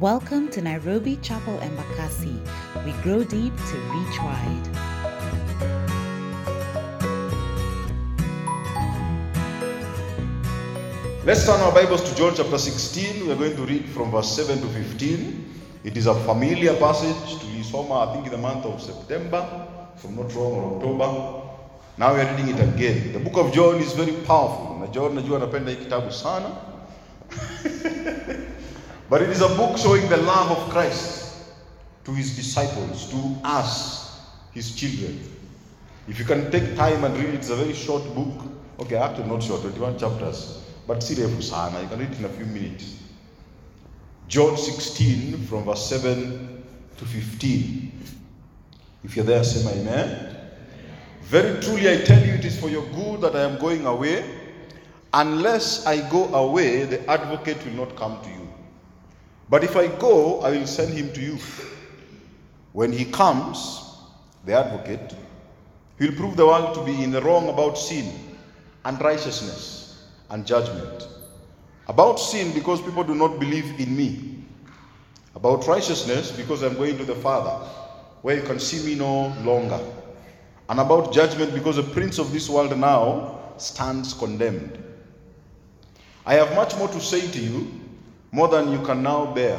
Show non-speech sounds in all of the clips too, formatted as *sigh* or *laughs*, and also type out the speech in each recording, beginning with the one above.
Welcome to Nairobi Chapel Embakasi. We grow deep to reach wide. Let's turn our Bibles to John chapter 16. We're going to read from verse 7 to 15. It is a familiar passage to Lisoma, I think in the month of September, if I'm not wrong, or October. Now we are reading it again. The book of John is very powerful. John najua anapenda hii sana. *laughs* But it is a book showing the love of Christ to his disciples, to us, his children. If you can take time and read it, it's a very short book. Okay, actually not short, 21 chapters, but refu sana. You can read it in a few minutes. John 16 from verse 7 to 15. If you're there, say amen. Very truly I tell you, it is for your good that I am going away. Unless I go away, the advocate will not come to you. But if I go, I will send him to you. When he comes, the advocate, he will prove the world to be in the wrong about sin and righteousness and judgment. About sin, because people do not believe in me. About righteousness, because I'm going to the Father, where you can see me no longer. And about judgment, because the prince of this world now stands condemned. I have much more to say to you, more than you can now bear.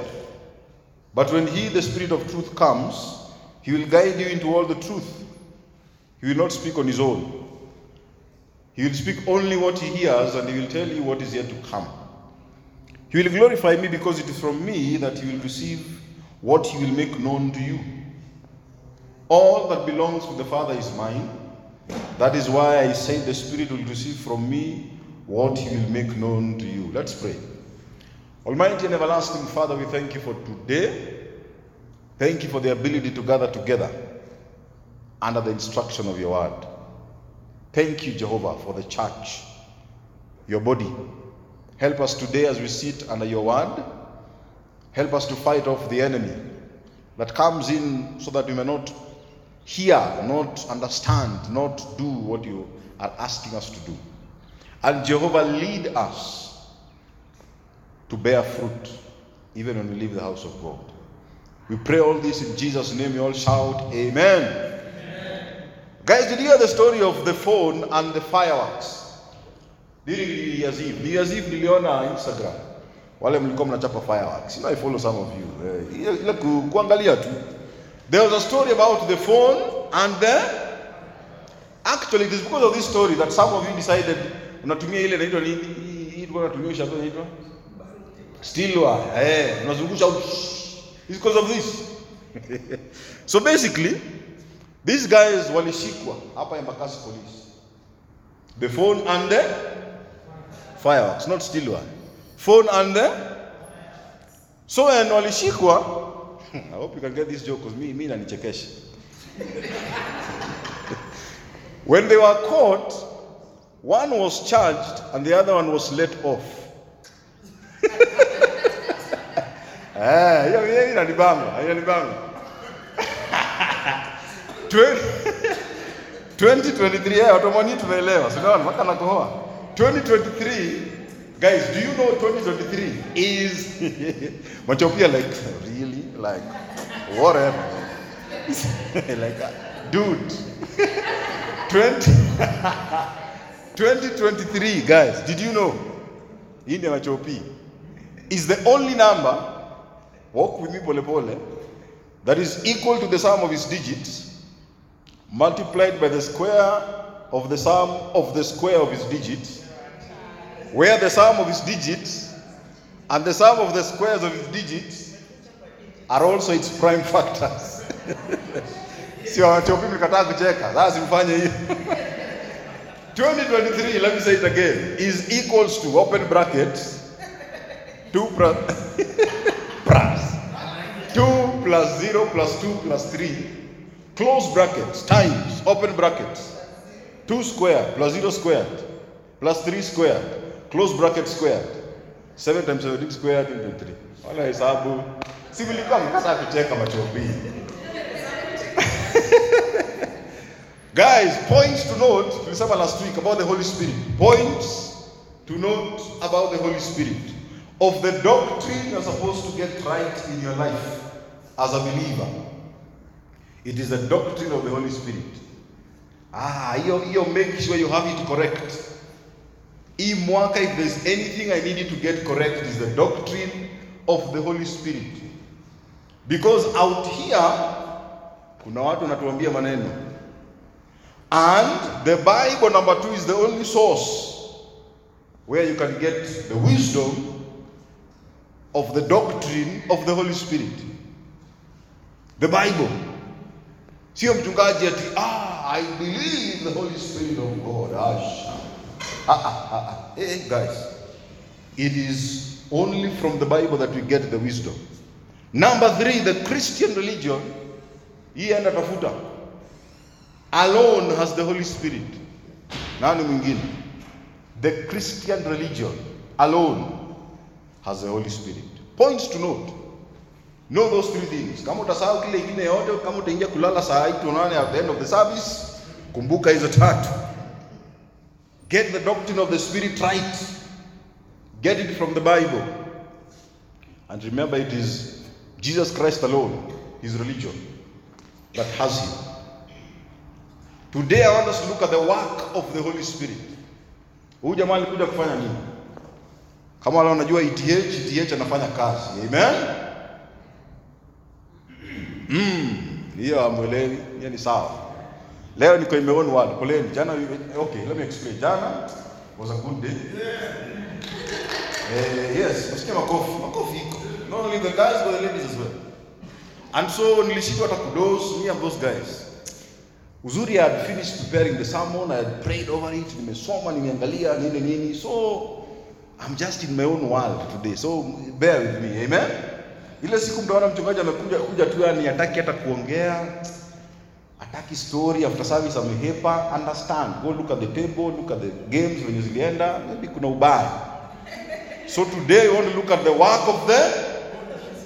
But when He, the Spirit of truth, comes, He will guide you into all the truth. He will not speak on His own. He will speak only what He hears, and He will tell you what is yet to come. He will glorify me because it is from me that He will receive what He will make known to you. All that belongs to the Father is mine. That is why I say the Spirit will receive from me what He will make known to you. Let's pray. Almighty and everlasting Father, we thank you for today. Thank you for the ability to gather together under the instruction of your word. Thank you, Jehovah, for the church, your body. Help us today as we sit under your word. Help us to fight off the enemy that comes in so that we may not hear, not understand, not do what you are asking us to do. And Jehovah, lead us to bear fruit even when we leave the house of God. We pray all this in Jesus' name. We all shout, Amen. Guys, did you hear the story of the phone and the fireworks? During New Year's Eve. New Year's Eve niliona Instagram. Wale mlikuwa mnachapa fireworks. You know, I follow some of you. Eh, ile- ile ku- kuangalia tu. There was a story about the phone and the Actually, it is because of this story that some of you decided unatumia ile inaitwa nini? Hii hii tulikuwa tunatumia ushago inaitwa still. Eh, unazungusha. It's because of this. *laughs* so basically, these guys walishikwa hapa Embakasi police. The phone and the fireworks, not still wire. Phone and the So when walishikwa, *laughs* I hope you can get this joke because me me inanichekesha. *laughs* When they were caught, one was charged and the other one was let off. Hiyo hiyo inanibamba, inanibamba. *laughs* 2023 eh, watomani tunaelewa, sio? Mpaka nakohoa. 2023 guys, do you know 2023 is *laughs* Machopia like really like whatever. *laughs* like dude. 20 2023 guys, did you know? Hii ndio Machopi is the only number walk with me pole pole that is equal to the sum of its digits multiplied by the square of the sum of the square of its digits where the sum of its digits and the sum of the squares of its digits are also its prime factors. *laughs* Sio wachopi mlikataa kucheka sasa simfanye hiyo. *laughs* 2023 let me say it again is equals to open bracket 2 plus *laughs* plus 2 plus 0 plus 2 plus 3 close brackets times open brackets. 2 squared plus 0 squared plus 3 squared close bracket squared 7 times 17 squared into 3 wala hesabu. Si mlikuwa mkasa kucheka machopi *laughs* Guys, points to note, tulisema last week about the Holy Spirit. Points to note about the Holy Spirit. Of the doctrine you're supposed to get right in your life as a believer. It is the doctrine of the Holy Spirit. Ah, hiyo hiyo make sure you have it correct. Hii mwaka if there's anything I needed to get correct is the doctrine of the Holy Spirit. Because out here kuna watu wanatuambia maneno. And the Bible number two is the only source where you can get the wisdom of the doctrine of the Holy Spirit. The Bible. Sio mchungaji ati ah, I believe the Holy Spirit of God. Ash. Ah, ah, ah, ah. Hey, guys, it is only from the Bible that we get the wisdom. Number three, the Christian religion, hii enda tafuta, alone has the Holy Spirit. Nani mwingine? The Christian religion alone has the Holy Spirit. Points to note. Know those three things. Kama utasahau kile ingine yote, kama utaingia kulala saa 8 to 9 at the end of the service, kumbuka hizo tatu. Get the doctrine of the Spirit right. Get it from the Bible. And remember, it is Jesus Christ alone, his religion, that has him. Today, I want us to look at the work of the Holy Spirit. Huyu jamaa alikuja kufanya nini? Kama wale wanajua ETH, ETH anafanya kazi. Amen. Mm, hiyo amwelewi, hiyo ni sawa. Leo niko in my. Poleni. Jana okay, let me explain. Jana was a good day. Eh, yes, nasikia makofi. Makofi iko. Not only the guys but the ladies as well. And so nilishindwa hata kudos me and those guys. Uzuri I had finished preparing the sermon, I had prayed over it, nimesoma, nimeangalia nini nini. So I'm just in my own world today. So bear with me. Amen. Ile siku mtaona mchungaji amekuja kuja tu yani hataki hata kuongea. Hataki story after service amehepa. Understand. Go look at the table, look at the games venye zilienda. Maybe kuna ubaya. So today we want to look at the work of the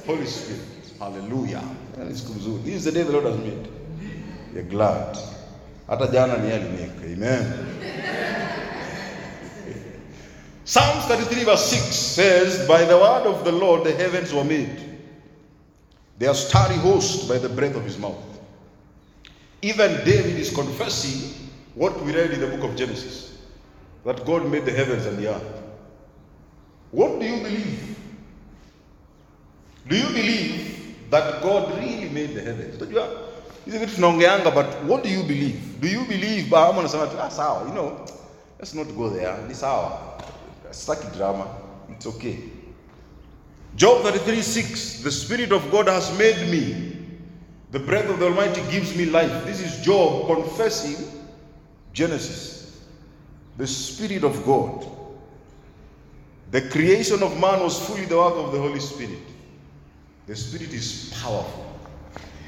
Holy Spirit. Hallelujah. Ni siku nzuri. This is the day the Lord has made. We're glad. Hata jana ni yeye alimeka. Amen. Psalms 33 verse 6 says, By the word of the Lord the heavens were made, their starry host by the breath of his mouth. Even David is confessing what we read in the book of Genesis that God made the heavens and the earth. What do you believe? Do you believe that God really made the heavens? Unajua hizi vitu tunaongeanga but what do you believe? Do you believe ama unasema tu ah you know, let's not go there. Ni sawa. Sitaki drama. It's okay. Job 33 6 The Spirit of God has made me. The breath of the Almighty gives me life. This is Job confessing Genesis. The Spirit of God. The creation of man was fully the work of the Holy Spirit. The Spirit is powerful.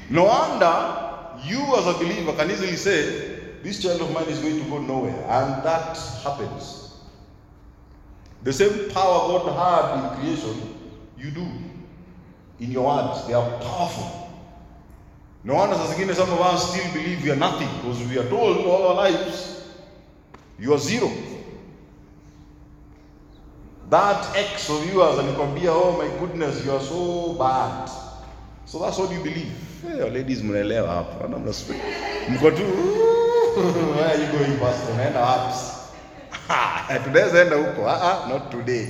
No wonder you, as a believer, can easily say, This child of mine is going to go nowhere. And that happens. The same power God had in creation, you do. In your words, they are powerful. No wonder saa zingine some of us still believe we are nothing because we are told all our lives you are zero. That ex of yours anikwambia, oh my goodness, you are so bad. So that's what you believe. Hey, ladies mnaelewa hapa. *laughs* Mko tu *laughs* where are you going pastor? Unaenda wapi? Ha, Tunaweza enda huko. Ah ah, not today.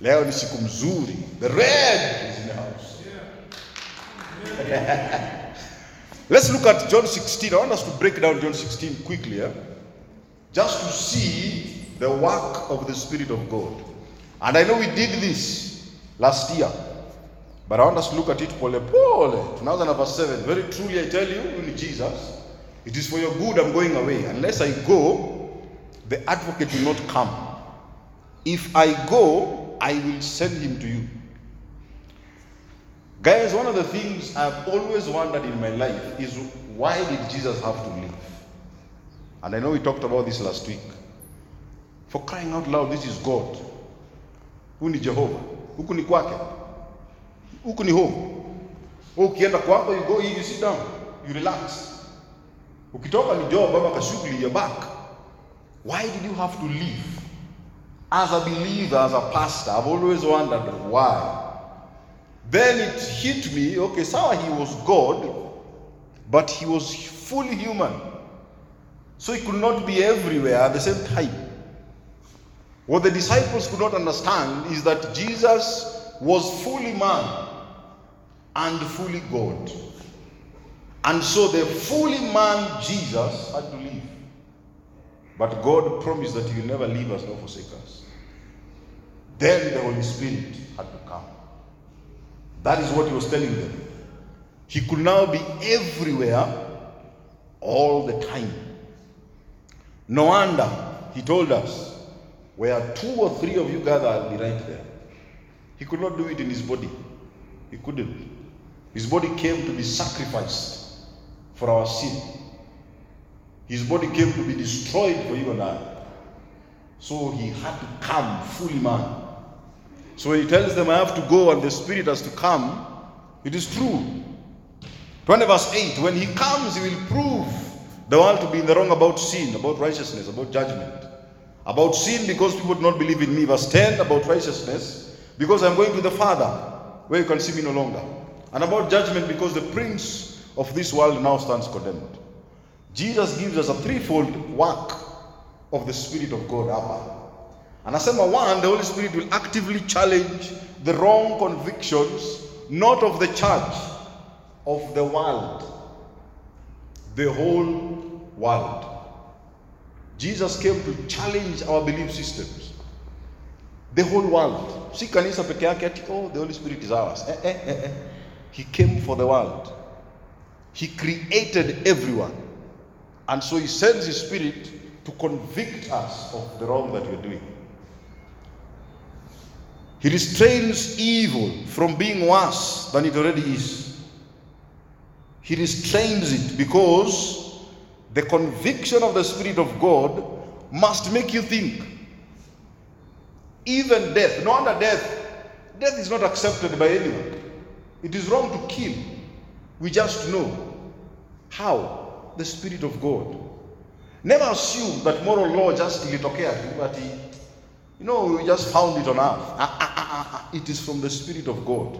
Leo ni siku mzuri. The red is in the house. *laughs* Let's look at John 16. I want us to break down John 16 quickly, eh? just to see the work of the Spirit of God. And I know we did this last year, but I want us to look at it pole pole. Tunaanza na verse 7. Very truly I tell you, in Jesus, it is for your good I'm going away. Unless I go, the advocate will not come. If I go, I will send him to you. Guys, one of the things I've always wondered in my life is why did Jesus have to leave? And I know we talked about this last week. For crying out loud, this is God. Huyu ni Jehovah. Huku ni kwake. Huku ni home. Ukienda kwako, you go in, you sit down, you relax. Ukitoka ni job ama kashughuli, you're back. Why did you have to leave? As a believer, as a pastor, I've always wondered why. Then it hit me okay, so he was God, but he was fully human. So he could not be everywhere at the same time. What the disciples could not understand is that Jesus was fully man and fully God. And so the fully man Jesus had to leave. But God promised that He will never leave us nor forsake us. Then the Holy Spirit had to come. That is what He was telling them. He could now be everywhere all the time. No wonder He told us, where two or three of you gather, I'll be right there. He could not do it in His body. He couldn't. His body came to be sacrificed for our sin. His body came to be destroyed for you and I. So he had to come fully man. So when he tells them, I have to go and the Spirit has to come. It is true. 20 verse 8 When he comes, he will prove the world to be in the wrong about sin, about righteousness, about judgment. About sin because people do not believe in me. Verse 10 about righteousness because I'm going to the Father where you can see me no longer. And about judgment because the prince of this world now stands condemned. Jesus gives us a threefold work of the Spirit of God. Abba. Anasema one, the Holy Spirit will actively challenge the wrong convictions, not of the church, of the world. The whole world. Jesus came to challenge our belief systems. The whole world. Si kanisa peke yake ati, oh, the Holy Spirit is ours. Eh, eh, eh, eh. He came for the world. He created everyone. And so he sends his spirit to convict us of the wrong that we're doing. He restrains evil from being worse than it already is. He restrains it because the conviction of the Spirit of God must make you think. Even death, no wonder death, death is not accepted by anyone. It is wrong to kill. We just know. How? The Spirit of God. Never assume that moral law just ilitokea tu, but you know, we just found it on earth. Ah, ah, ah. It is from the Spirit of God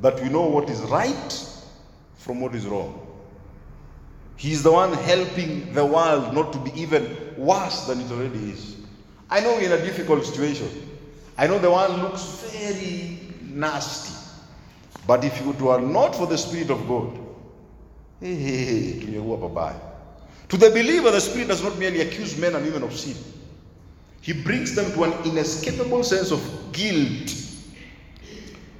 that we know what is right from what is wrong. He is the one helping the world not to be even worse than it already is. I know we're in a difficult situation. I know the world looks very nasty. But if you were not for the Spirit of God, hey, tungekuwa. To the believer, the Spirit does not merely accuse men and women of sin. He brings them to an inescapable sense of guilt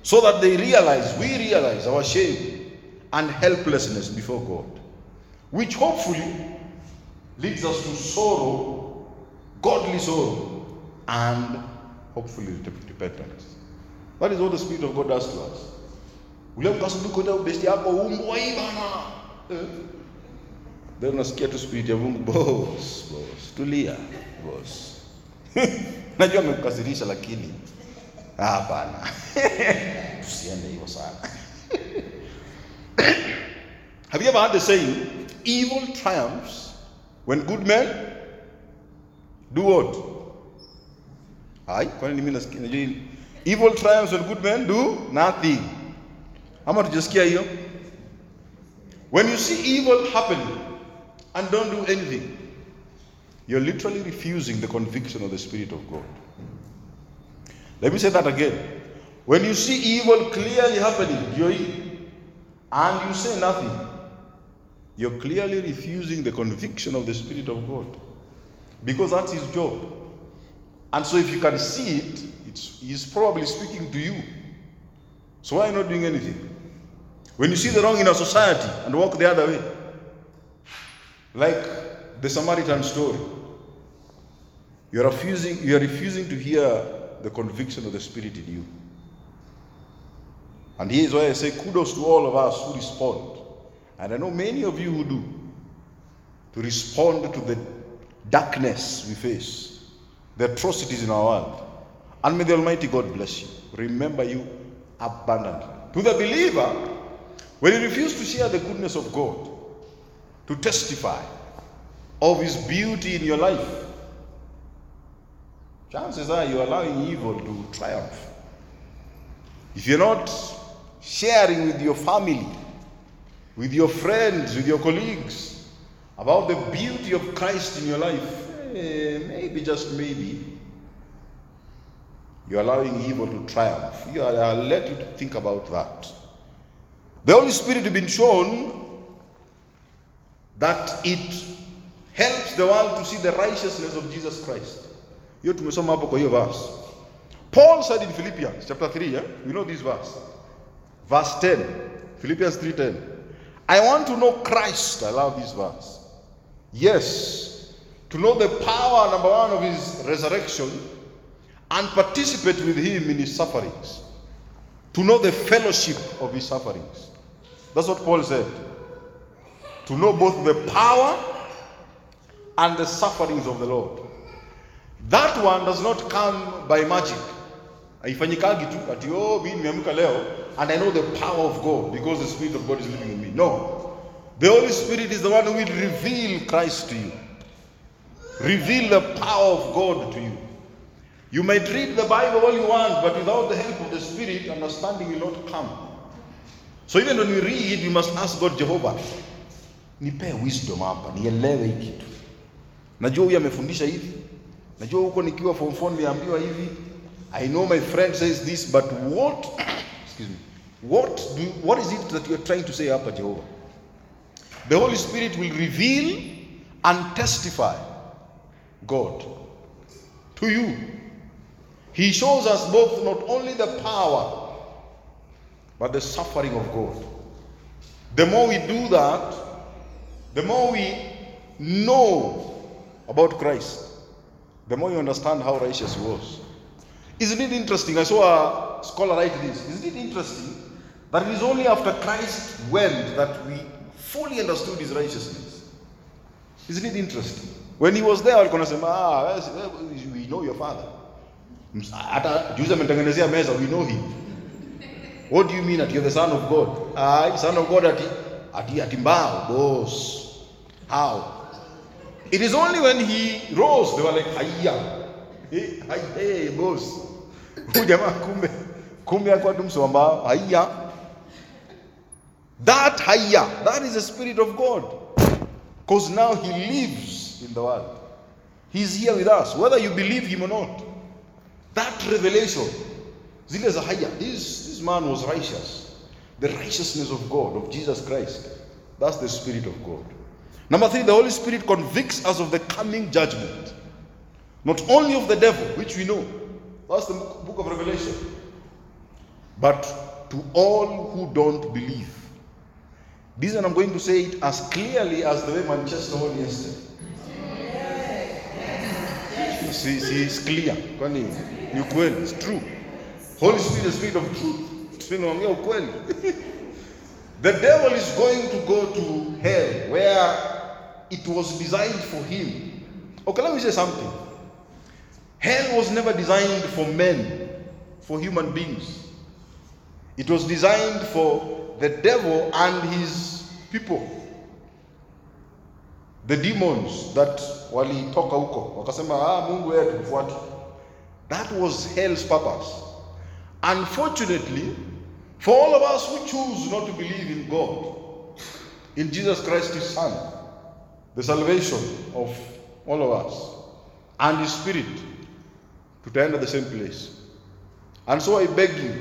so that they realize, we realize our shame and helplessness before God, which hopefully leads us to sorrow, godly sorrow, and hopefully repentance. That is what the Spirit of God does to us. ule mkasuduku ta besti yako. Then unasikia tu spirit ya Mungu. Boss boss. Tulia boss. *laughs* Najua amekukasirisha lakini hapana. *laughs* Tusiende hivyo sana. *laughs* Have you ever heard the saying evil triumphs when good men do what? Ai kwani mimi nasikia evil triumphs when good men do nothing. Ama tujasikia hiyo when you see evil happening and don't do anything you're literally refusing the conviction of the spirit of god. Let me say that again. When you see evil clearly happening and you say nothing you're clearly refusing the conviction of the spirit of god. Because that's his job. And so if you can see it he's probably speaking to you. So why are you not doing anything? When you see the wrong in our society and walk the other way, like the Samaritan story, you are refusing, you are refusing to hear the conviction of the Spirit in you. And here is why I say kudos to all of us who respond. And I know many of you who do. To respond to the darkness we face, the atrocities in our world. And may the Almighty God bless you. Remember you abundantly. To the believer, when you refuse to share the goodness of God, to testify of His beauty in your life, chances are you're allowing evil to triumph. If you're not sharing with your family, with your friends, with your colleagues about the beauty of Christ in your life, eh, maybe, just maybe, you're allowing evil to triumph. You are, I'll let you think about that. The Holy Spirit has been shown that it helps the world to see the righteousness of Jesus Christ. Hiyo tumesoma hapo kwa hiyo verse. Paul said in Philippians chapter 3, yeah? you know this verse. Verse 10. Philippians 3:10. I want to know Christ. I love this verse. Yes, to know the power number one of his resurrection and participate with him in his sufferings. To know the fellowship of his sufferings. That's what Paul said. To know both the power and the sufferings of the Lord. That one does not come by magic. Haifanyikagi tu ati oh mimi leo and I know the power of God because the spirit of God is living in me. No. The Holy Spirit is the one who will reveal Christ to you. Reveal the power of God to you. You might read the Bible all you want, but without the help of the Spirit, understanding will not come. So even when we read, we must ask God, Jehovah, nipe wisdom hapa, nielewe hii kitu. Najua huyu amefundisha hivi, najua huko nikiwa form 4 niliambiwa hivi. I know my friend says this, but what, excuse me, what do, what is it that you are trying to say hapa, Jehovah? The Holy Spirit will reveal and testify God to you. He shows us both not only the power, but the suffering of God. The more we do that, the more we know about Christ, the more you understand how righteous He was. Isn't it interesting? I saw a scholar write this. Isn't it interesting that it is only after Christ went that we fully understood His righteousness? Isn't it interesting? When He was there, walikuwa nasema ah, we know your father. We know him. What do you mean that you're the son of God? Ah, son of God ati ati ati mbao, boss. How? It is only when he rose they were like haya. Hey, hey, boss. *laughs* Jamaa kumbe kumbe alikuwa tu mbao. That haya, that is the spirit of God. Because now he lives in the world. He's here with us, whether you believe him or not. That revelation, zile za haya, this, this man was righteous. The righteousness of God, of Jesus Christ. That's the Spirit of God. Number three, the Holy Spirit convicts us of the coming judgment. Not only of the devil, which we know. That's the book of Revelation. But to all who don't believe. This and I'm going to say it as clearly as the way Manchester won yesterday. See, see, it's clear. Kwani ni it's true. Holy Spirit is spirit of truth. Spirit unaongea ukweli. The devil is going to go to hell where it was designed for him. Okay, let me say something. Hell was never designed for men, for human beings. It was designed for the devil and his people. The demons that walitoka huko wakasema ah, Mungu yetu tumfuate. That was hell's purpose. Unfortunately, for all of us who choose not to believe in God, in Jesus Christ, His Son, the salvation of all of us, and His Spirit, to at the same place. And so I beg you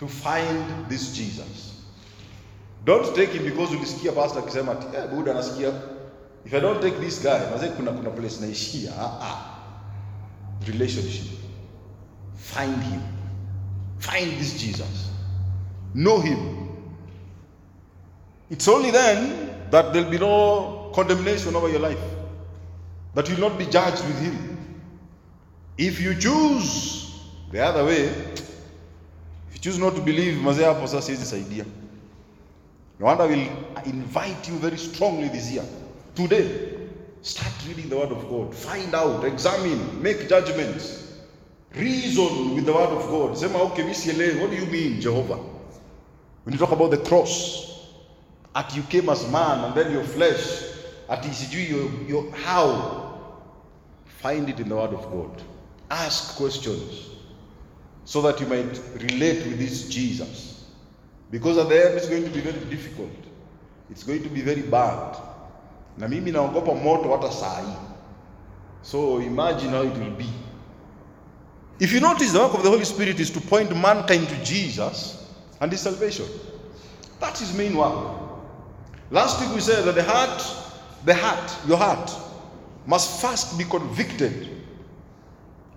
to find this Jesus. Don't take him because ulisikia pastor akisema ati eh, Buddha anasikia. If I don't take this guy, mazee kuna kuna place naishia. Ah, ah. Relationship. Find him. Find this Jesus. Know him. It's only then that there'll be no condemnation over your life. That you'll not be judged with him. If you choose the other way, if you choose not to believe, mazee hapo says this idea. I will invite you very strongly this year. Today, start reading the Word of God. Find out, examine, make judgments. Reason with the Word of God. Sema, okay, mimi sielewi. What do you mean, Jehovah? When you talk about the cross, at you came as man and then your flesh, at sijui your, your how. Find it in the Word of God. Ask questions so that you might relate with this Jesus. Because at the end it's going to be very difficult. It's going to be very bad. Na mimi naogopa moto hata saa hii. So imagine how it will be. If you notice, the work of the Holy Spirit is to point mankind to Jesus and his salvation. That's his main work. Last week we said that the heart, the heart, your heart, must first be convicted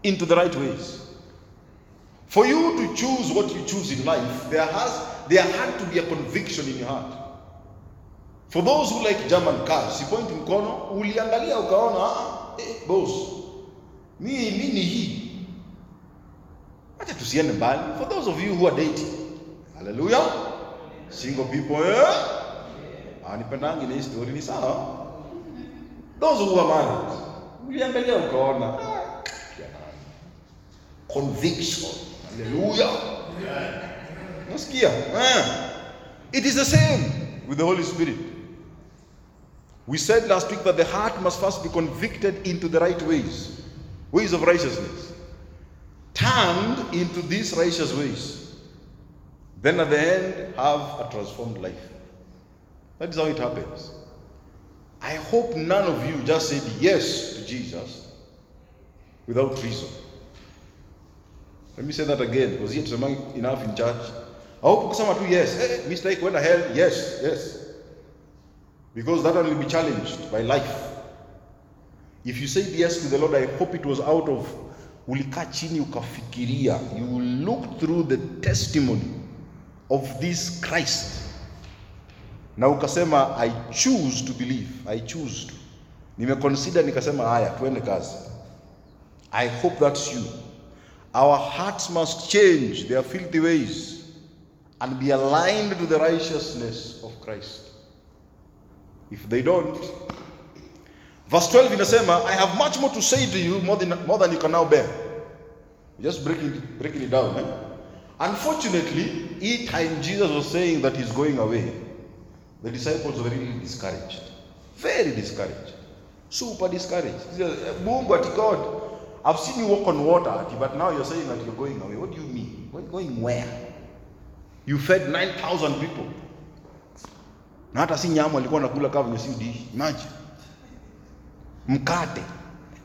into the right ways. For you to choose what you choose in life, there has there had to be a conviction in your heart. For those who like German cars, si point mkono, uliangalia ukaona, ah, eh, boss, mi ni hii. Acha tusiende mbali. For those of you who are dating, hallelujah, single people, eh? Ah, nipendangi na hii story ni sawa. Those who are married, uliangalia ukaona, ah, conviction, hallelujah. Nasikia? Eh. It is the same with the Holy Spirit. We said last week that the heart must first be convicted into the right ways, ways of righteousness, turned into these righteous ways. Then at the end, have a transformed life. That is how it happens. I hope none of you just said yes to Jesus without reason. Let me say that again because here tusemang enough in church. I hope kusema tu yes. Eh, mistake went ahead. Yes, yes. Because that one will be challenged by life. If you said yes to the Lord, I hope it was out of ulikaa chini ukafikiria. You look through the testimony of this Christ. Na ukasema I choose to believe. I choose to. Nimeconsider nikasema haya tuende kazi. I hope that's you. Our hearts must change their filthy ways and be aligned to the righteousness of Christ. If they don't, verse 12 inasema, I have much more to say to you more than, more than you can now bear. Just breaking, breaking it down. Eh? Unfortunately, each time Jesus was saying that he's going away, the disciples were really discouraged. Very discouraged. Super discouraged. Said, Mungu ati God, I've seen you walk on water, but now you're saying that you're going away. What do you mean? What, Going where? You fed 9,000 people. Na hata si nyama alikuwa anakula kama si udishi. Imagine. Mkate,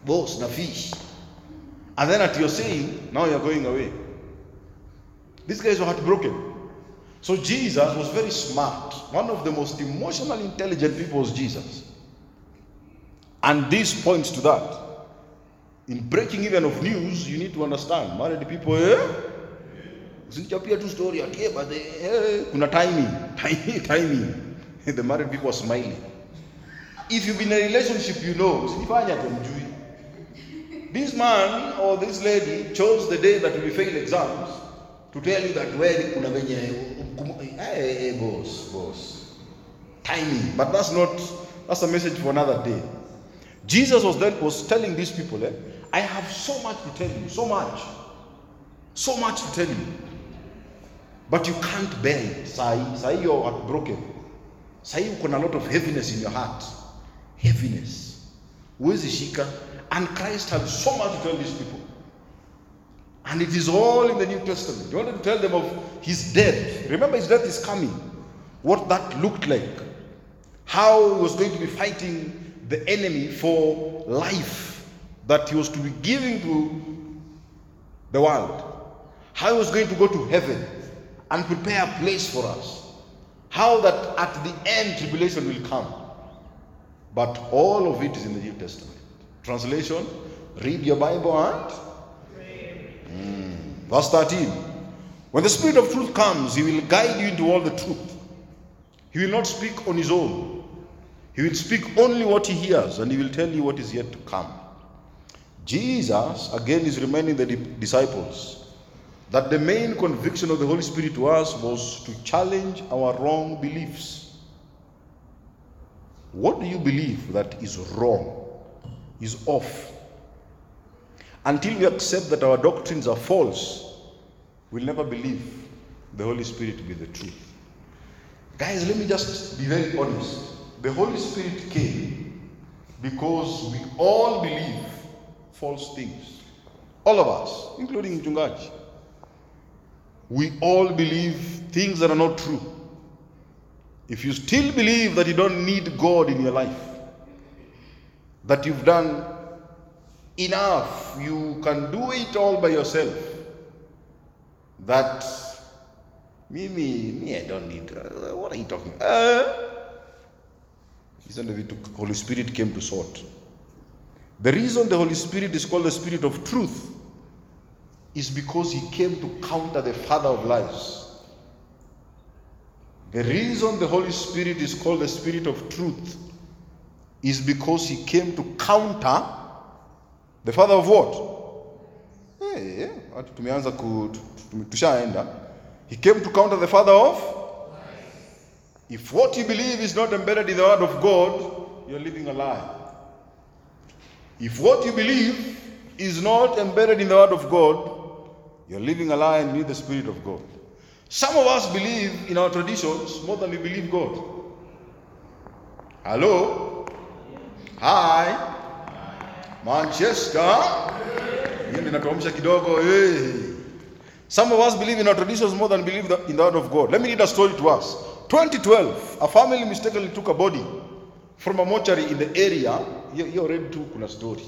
boss na fish. And then at you're saying, now you're going away. These guys were heartbroken. So Jesus was very smart. One of the most emotionally intelligent people was Jesus. And this points to that. In breaking even of news, you need to understand. Married people, eh? Usinichapia tu story ati eh, but eh, kuna timing, *laughs* timing, timing. The married people are smiling. If you've been in a relationship, you know. Usinifanye ati. This man or this lady chose the day that we fail exams to tell you that where kuna venye eh, boss, boss. Timing. But that's not that's a message for another day. Jesus was then was telling these people, eh, I have so much to tell you, so much. So much to tell you. But you can't bear it. Sai, sai you are broken. Sai you na a lot of heaviness in your heart. Heaviness. Huwezi shika. And Christ had so much to tell these people. And it is all in the New Testament. He wanted to tell them of his death. Remember, his death is coming. What that looked like. How he was going to be fighting the enemy for life that he was to be giving to the world. How he was going to go to heaven and prepare a place for us. How that at the end tribulation will come. But all of it is in the New Testament. Translation read your Bible and. Mm. Verse 13. When the Spirit of truth comes, He will guide you into all the truth. He will not speak on His own. He will speak only what He hears, and He will tell you what is yet to come. Jesus, again, is reminding the disciples that the main conviction of the Holy Spirit to us was to challenge our wrong beliefs. What do you believe that is wrong, is off? Until we accept that our doctrines are false, we'll never believe the Holy Spirit to be the truth. Guys, let me just be very honest. The Holy Spirit came because we all believe false things. All of us, including Mchungaji. We all believe things that are not true. If you still believe that you don't need God in your life, that you've done enough, you can do it all by yourself, that me, me, me, I don't need, uh, what are you talking about? Uh, the Holy Spirit came to sort? The reason the Holy Spirit is called the Spirit of truth is because he came to counter the father of lies. The reason the Holy Spirit is called the Spirit of truth is because he came to counter the father of what? Eh, eh, hey, watu tumeanza tushaenda. He came to counter the father of if what you believe is not embedded in the word of God, you're living a lie. If what you believe is not embedded in the word of God, you're living a lie and need the Spirit of God. Some of us believe in our traditions more than we believe God. Hello? Hi. Manchester. Hiyo ninatuamsha kidogo. Hey. Some of us believe in our traditions more than believe in the word of God. Let me read a story to us. 2012, a family mistakenly took a body from a mortuary in the area. You already too kuna story.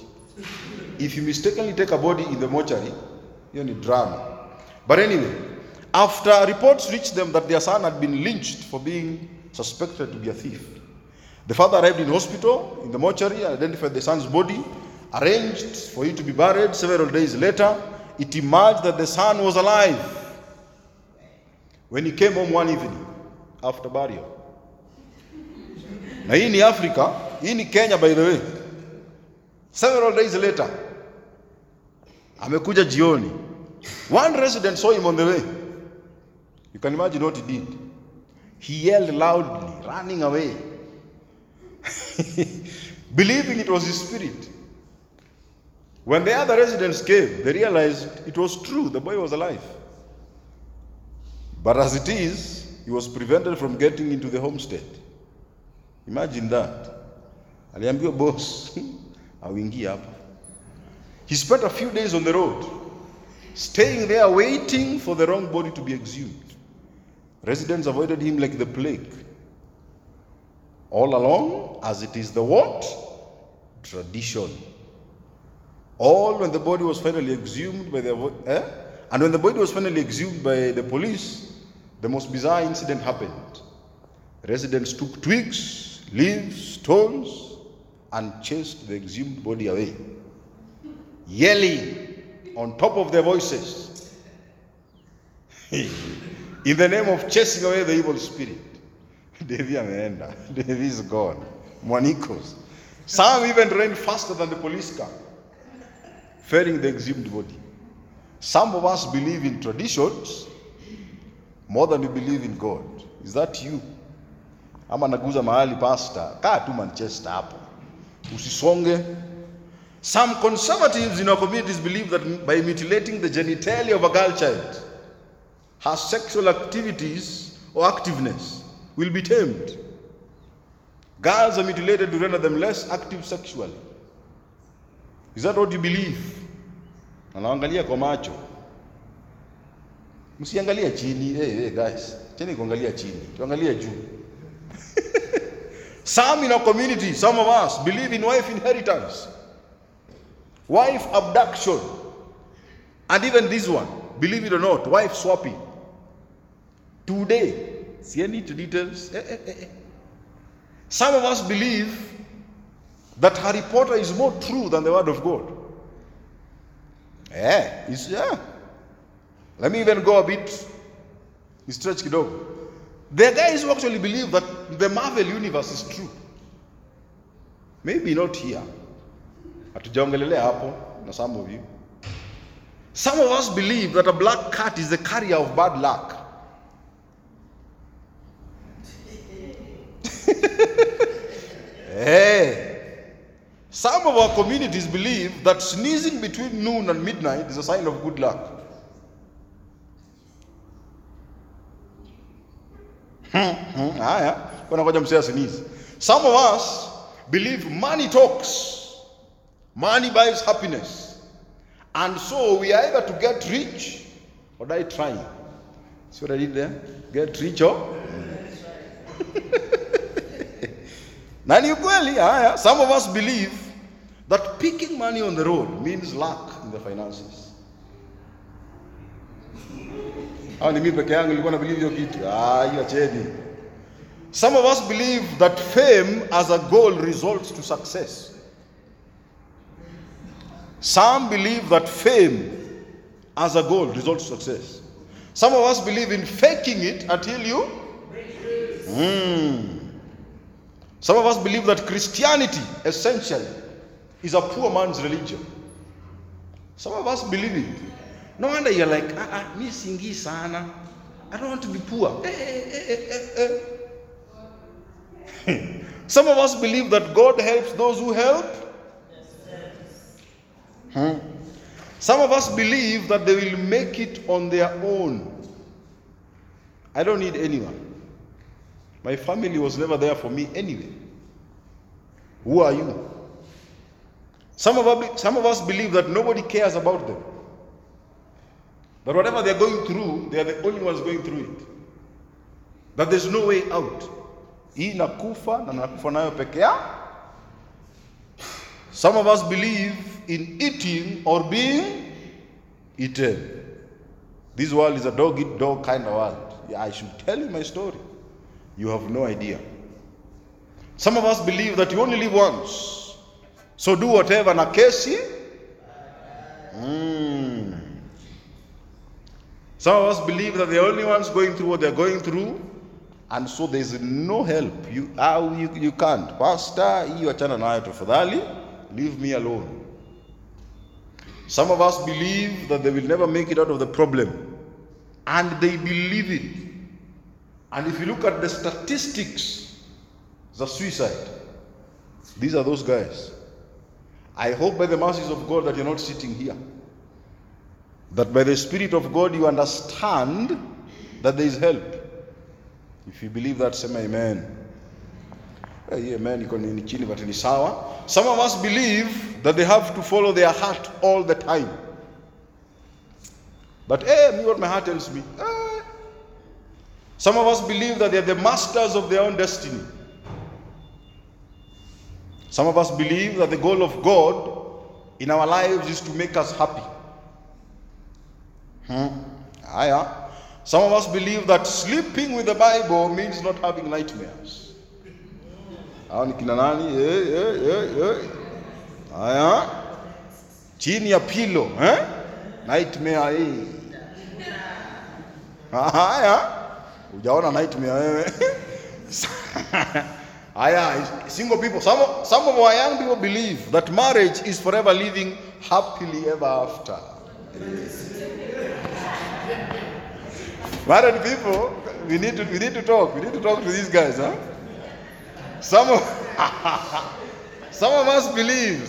If you mistakenly take a body in the mortuary, hiyo ni drama. But anyway, after reports reached them that their son had been lynched for being suspected to be a thief, the father arrived in hospital in the mortuary, identified the son's body, arranged for it to be buried. Several days later, it emerged that the son was alive. When he came home one evening after burial. Hii ni Africa, ni Kenya by the way. Several days later, amekuja jioni. One resident saw him on the way. You can imagine what he did. He yelled loudly, running away, *laughs* believing it was his spirit. When the other residents came, they realized it was true, the boy was alive. But as it is, he was prevented from getting into the homestead. Imagine that. Aliambiwa boss, *laughs* auingie hapa. He spent a few days on the road, staying there waiting for the wrong body to be exhumed. Residents avoided him like the plague. All along, as it is the what? Tradition. All when the body was finally exhumed by the eh? and when the body was finally exhumed by the police, the most bizarre incident happened. Residents took twigs, leaves, stones, and chased the exhumed body away, yelling on top of their voices *laughs* in the name of chasing away the evil spirit. *laughs* Devi ameenda. *laughs* Devi is gone. Mwanikos. Some even ran faster than the police car, ferrying the exhumed body. Some of us believe in traditions more than we believe in God. Is that you? Ama naguza mahali pastor, kaa tu Manchester hapo, usisonge. Some conservatives in our communities believe that by mutilating the genitalia of a girl child, her sexual activities or activeness will be tamed. Girls are mutilated to render them less active sexually. Is that what you believe? Anaangalia kwa macho. Msiangalie chini. Hey, hey guys, cheni kuangalia chini. Tuangalie juu. *laughs* Some in our community, some of us believe in wife inheritance, wife abduction, and even this one, believe it or not, wife swapping. Today, see any details? Eh, eh, eh, eh. Some of us believe that Harry Potter is more true than the Word of God. Eh, yeah. Let me even go a bit stretch it kidogo. There are guys who actually believe that the Marvel universe is true. Maybe not here. Hatujaongelelea hapo na some of you. Some of us believe that a black cat is the carrier of bad luck. *laughs* hey. Some of our communities believe that sneezing between noon and midnight is a sign of good luck. Hmm, Haya, kuna ngoja msee asinizi. Some of us believe money talks. Money buys happiness. And so we are either to get rich or die trying. See what I did there? Get rich or? *laughs* *laughs* na ni ukweli haya. Some of us believe that picking money on the road means luck in the finances. Ni peke yangu na believe hiyo kitu? Ah. Some of us believe that fame as a goal results to success. Some believe that fame as a goal results to success. Some of us believe in faking it until you. Mm. Some of us believe that Christianity essentially is a poor man's religion. Some of us believe it. No wonder you're like, ah, ah, mi singi sana. I don't want to be poor. Eh, eh, eh, eh, eh. *laughs* Some of us believe that God helps those who help. Hmm. Some of us believe that they will make it on their own. I don't need anyone. My family was never there for me anyway. Who are you? Some of, us, some of us believe that nobody cares about them. That whatever they're going through, they are the only ones going through it. That there's no way out. Na. Some of us believe in eating or being eaten. This world is a dog eat dog kind of world. Yeah, I should tell you my story. You have no idea. Some of us believe that you only live once. So do whatever na kesi. Mm. Some of us believe that the only ones going through what they're going through, and so there's no help. You, you, you can't. Pastor, hii wachana nayo tafadhali. Leave me alone. Some of us believe that they will never make it out of the problem. And they believe it. And if you look at the statistics, the suicide, these are those guys. I hope by the mercies of God that you're not sitting here. That by the Spirit of God you understand that there is help. If you believe that, say amen. Eh, hii amen iko ni chini but ni sawa. Some of us believe that they have to follow their heart all the time. But eh, me what my heart tells me. eh. Some of us believe that they're the masters of their own destiny. Some of us believe that the goal of God in our lives is to make us happy. Hmm. Aya. Some of us believe that sleeping with the Bible means not having nightmares. Hao ni? Eh, eh, eh, eh. Chini ya pilo, eh? Nightmare hii. Haya. Hujaona nightmare wewe. *laughs* Aya, single people, some, some of our young people believe that marriage is forever living happily ever after. *laughs* Married people, we need to we need to talk. We need to talk to these guys, huh? Some of *laughs* some of us believe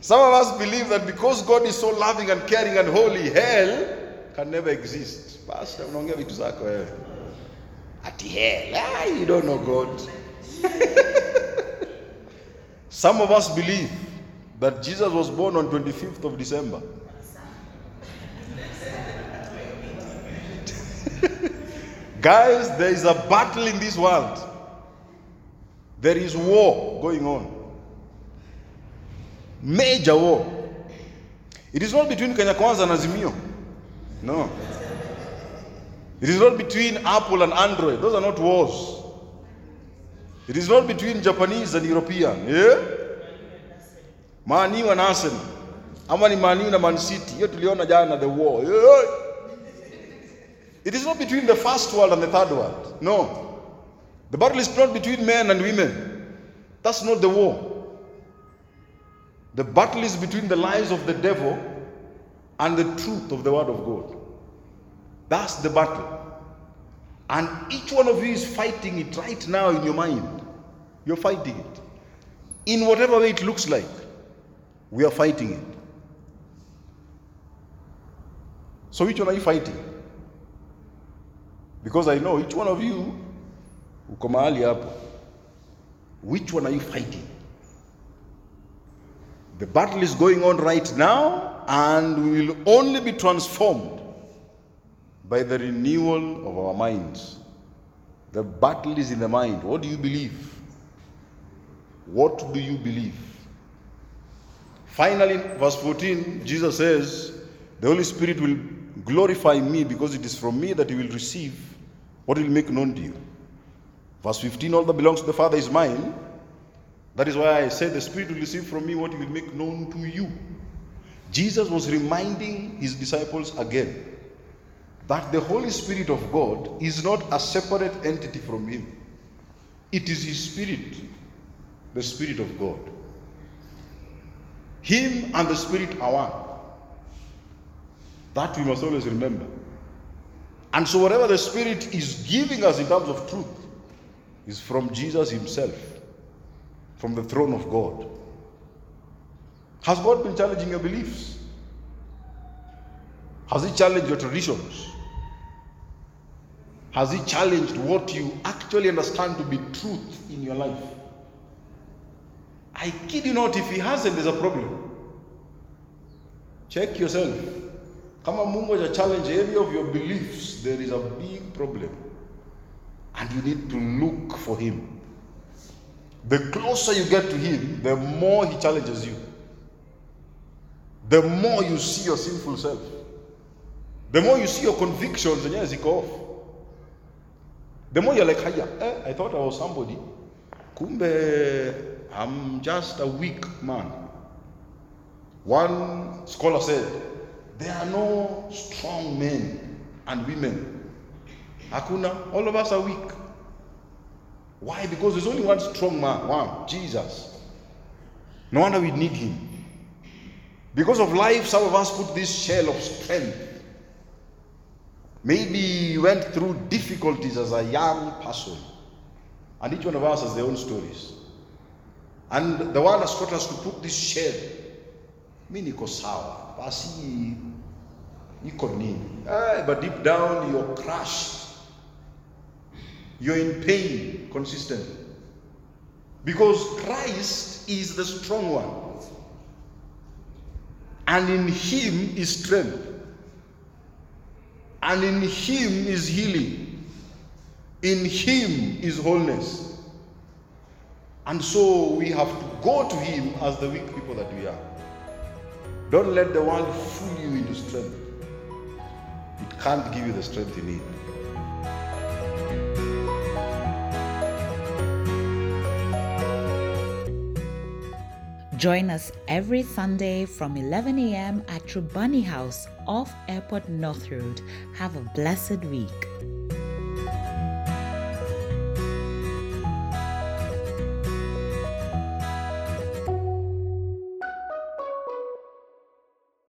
some of us believe that because God is so loving and caring and holy, hell can never exist. Pastor, unaongea vitu zako wewe. Ati hell, ah, you don't know God. *laughs* some of us believe that Jesus was born on 25th of December. *laughs* Guys, there is a battle in this world. There is war going on. Major war. It is not between Kenya Kwanza and Azimio. No. It is not between Apple and Android. Those are not wars. It is not between Japanese and European. Yeah? Man U and Arsenal. Ama ni Man na Man City. Hiyo tuliona jana the war. Yeah. It is not between the first world and the third world. No. The battle is not between men and women. That's not the war. The battle is between the lies of the devil and the truth of the word of God. That's the battle. And each one of you is fighting it right now in your mind. You're fighting it. In whatever way it looks like, we are fighting it. So, which one are you fighting? Because I know each one of you. Which one are you fighting? The battle is going on right now, and we will only be transformed by the renewal of our minds. The battle is in the mind. What do you believe? What do you believe? Finally, verse 14, Jesus says, The Holy Spirit will glorify me because it is from me that you will receive what will make known to you. Verse 15, all that belongs to the Father is mine. That is why I said the Spirit will receive from me what he will make known to you. Jesus was reminding his disciples again that the Holy Spirit of God is not a separate entity from him. It is his Spirit, the Spirit of God. Him and the Spirit are one. That we must always remember. And so, whatever the Spirit is giving us in terms of truth is from Jesus Himself, from the throne of God. Has God been challenging your beliefs? Has He challenged your traditions? Has He challenged what you actually understand to be truth in your life? I kid you not, if He hasn't, there's a problem. Check yourself. Kama Mungu haja challenge any of your beliefs, there is a big problem. And you need to look for Him. The closer you get to Him, the more He challenges you. The more you see your sinful self. The more you see your convictions and yes, go off. The more you're like, Haya, eh, I thought I was somebody. Kumbe, I'm just a weak man. One scholar said, There are no strong men and women. Hakuna, all of us are weak. Why? Because there's only one strong man, one, Jesus. No wonder we need him. Because of life, some of us put this shell of strength. Maybe you went through difficulties as a young person. And each one of us has their own stories. And the one has taught us to put this shell. Mi niko sawa. Basi nini? Eh, but deep down you're crushed. You're in pain consistently. Because Christ is the strong one. And in him is strength. And in him is healing. In him is wholeness. And so we have to go to him as the weak people that we are. Don't let the world fool you into strength. It can't give you the strength you need. Join us every Sunday from 11 a.m. at Trubani House off Airport North Road. Have a blessed week.